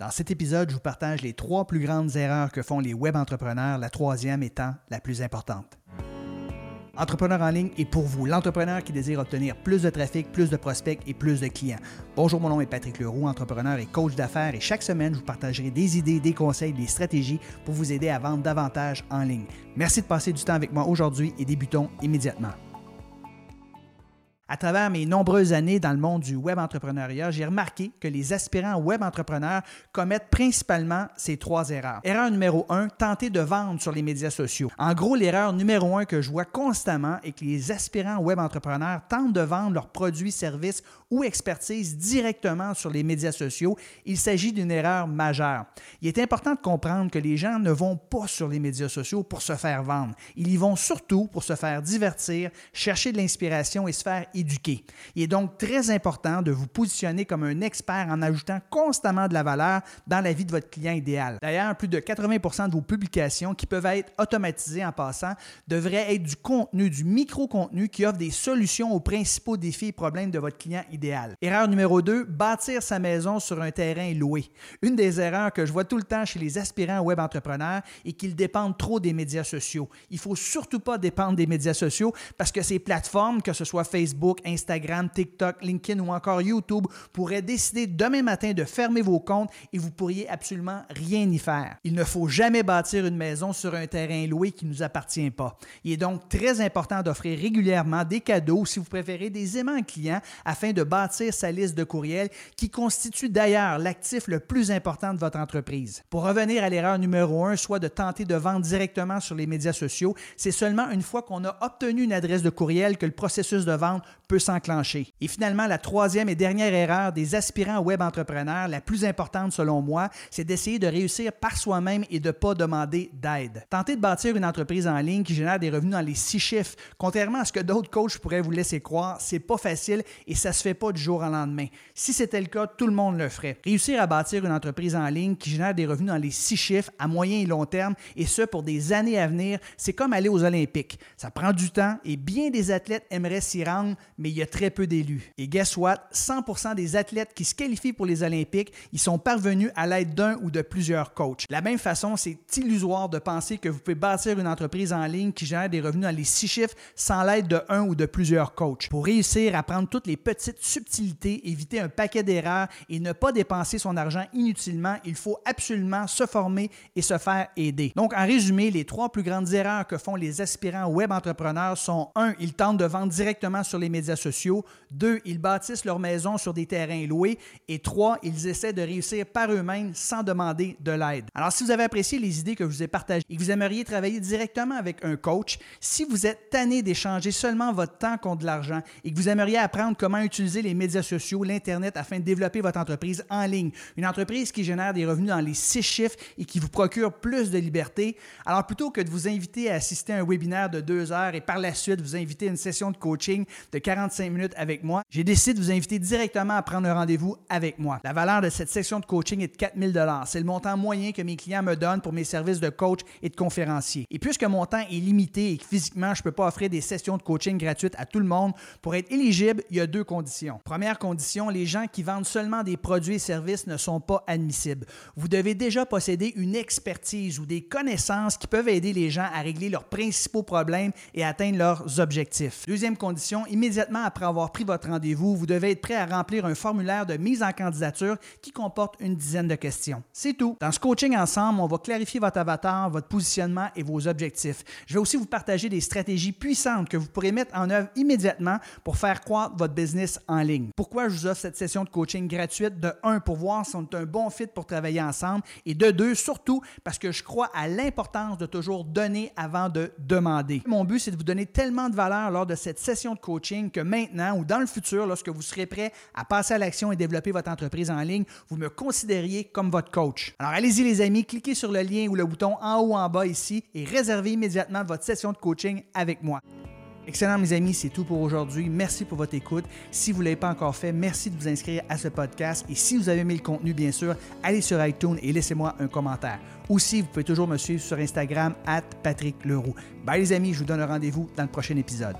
Dans cet épisode, je vous partage les trois plus grandes erreurs que font les web entrepreneurs, la troisième étant la plus importante. Entrepreneur en ligne est pour vous, l'entrepreneur qui désire obtenir plus de trafic, plus de prospects et plus de clients. Bonjour, mon nom est Patrick Leroux, entrepreneur et coach d'affaires et chaque semaine, je vous partagerai des idées, des conseils, des stratégies pour vous aider à vendre davantage en ligne. Merci de passer du temps avec moi aujourd'hui et débutons immédiatement. À travers mes nombreuses années dans le monde du web entrepreneuriat, j'ai remarqué que les aspirants web entrepreneurs commettent principalement ces trois erreurs. Erreur numéro un, tenter de vendre sur les médias sociaux. En gros, l'erreur numéro un que je vois constamment est que les aspirants web entrepreneurs tentent de vendre leurs produits, services ou expertise directement sur les médias sociaux. Il s'agit d'une erreur majeure. Il est important de comprendre que les gens ne vont pas sur les médias sociaux pour se faire vendre. Ils y vont surtout pour se faire divertir, chercher de l'inspiration et se faire éduquer. Il est donc très important de vous positionner comme un expert en ajoutant constamment de la valeur dans la vie de votre client idéal. D'ailleurs, plus de 80% de vos publications qui peuvent être automatisées en passant devraient être du contenu, du micro-contenu qui offre des solutions aux principaux défis et problèmes de votre client idéal. Erreur numéro 2, bâtir sa maison sur un terrain loué. Une des erreurs que je vois tout le temps chez les aspirants web entrepreneurs est qu'ils dépendent trop des médias sociaux. Il faut surtout pas dépendre des médias sociaux parce que ces plateformes, que ce soit Facebook, Instagram, TikTok, LinkedIn ou encore YouTube pourraient décider demain matin de fermer vos comptes et vous pourriez absolument rien y faire. Il ne faut jamais bâtir une maison sur un terrain loué qui ne nous appartient pas. Il est donc très important d'offrir régulièrement des cadeaux, si vous préférez des aimants clients, afin de bâtir sa liste de courriels qui constitue d'ailleurs l'actif le plus important de votre entreprise. Pour revenir à l'erreur numéro un, soit de tenter de vendre directement sur les médias sociaux, c'est seulement une fois qu'on a obtenu une adresse de courriel que le processus de vente peut s'enclencher. Et finalement, la troisième et dernière erreur des aspirants web entrepreneurs, la plus importante selon moi, c'est d'essayer de réussir par soi-même et de ne pas demander d'aide. Tenter de bâtir une entreprise en ligne qui génère des revenus dans les six chiffres, contrairement à ce que d'autres coachs pourraient vous laisser croire, c'est pas facile et ça se fait pas du jour au lendemain. Si c'était le cas, tout le monde le ferait. Réussir à bâtir une entreprise en ligne qui génère des revenus dans les six chiffres à moyen et long terme, et ce pour des années à venir, c'est comme aller aux Olympiques. Ça prend du temps et bien des athlètes aimeraient s'y rendre, mais il y a très peu d'élus. Et guess what? 100% des athlètes qui se qualifient pour les Olympiques, ils sont parvenus à l'aide d'un ou de plusieurs coachs. De la même façon, c'est illusoire de penser que vous pouvez bâtir une entreprise en ligne qui génère des revenus dans les six chiffres sans l'aide de un ou de plusieurs coachs. Pour réussir à prendre toutes les petites subtilités, éviter un paquet d'erreurs et ne pas dépenser son argent inutilement, il faut absolument se former et se faire aider. Donc, en résumé, les trois plus grandes erreurs que font les aspirants web entrepreneurs sont 1. Ils tentent de vendre directement sur les médias sociaux. Deux, ils bâtissent leur maison sur des terrains loués. Et trois, ils essaient de réussir par eux-mêmes sans demander de l'aide. Alors, si vous avez apprécié les idées que je vous ai partagées et que vous aimeriez travailler directement avec un coach, si vous êtes tanné d'échanger seulement votre temps contre de l'argent et que vous aimeriez apprendre comment utiliser les médias sociaux, l'Internet afin de développer votre entreprise en ligne, une entreprise qui génère des revenus dans les six chiffres et qui vous procure plus de liberté, alors plutôt que de vous inviter à assister à un webinaire de deux heures et par la suite vous inviter à une session de coaching de 40 45 minutes avec moi, j'ai décidé de vous inviter directement à prendre un rendez-vous avec moi. La valeur de cette section de coaching est de 4000 C'est le montant moyen que mes clients me donnent pour mes services de coach et de conférencier. Et puisque mon temps est limité et que physiquement, je ne peux pas offrir des sessions de coaching gratuites à tout le monde, pour être éligible, il y a deux conditions. Première condition, les gens qui vendent seulement des produits et services ne sont pas admissibles. Vous devez déjà posséder une expertise ou des connaissances qui peuvent aider les gens à régler leurs principaux problèmes et atteindre leurs objectifs. Deuxième condition, immédiatement après avoir pris votre rendez-vous, vous devez être prêt à remplir un formulaire de mise en candidature qui comporte une dizaine de questions. C'est tout. Dans ce coaching ensemble, on va clarifier votre avatar, votre positionnement et vos objectifs. Je vais aussi vous partager des stratégies puissantes que vous pourrez mettre en œuvre immédiatement pour faire croître votre business en ligne. Pourquoi je vous offre cette session de coaching gratuite? De un, pour voir si on est un bon fit pour travailler ensemble et de deux, surtout parce que je crois à l'importance de toujours donner avant de demander. Mon but, c'est de vous donner tellement de valeur lors de cette session de coaching que maintenant ou dans le futur, lorsque vous serez prêt à passer à l'action et développer votre entreprise en ligne, vous me considériez comme votre coach. Alors allez-y les amis, cliquez sur le lien ou le bouton en haut ou en bas ici et réservez immédiatement votre session de coaching avec moi. Excellent, mes amis, c'est tout pour aujourd'hui. Merci pour votre écoute. Si vous ne l'avez pas encore fait, merci de vous inscrire à ce podcast. Et si vous avez aimé le contenu, bien sûr, allez sur iTunes et laissez-moi un commentaire. Aussi, vous pouvez toujours me suivre sur Instagram, at Patrick Leroux. Bye, les amis, je vous donne rendez-vous dans le prochain épisode.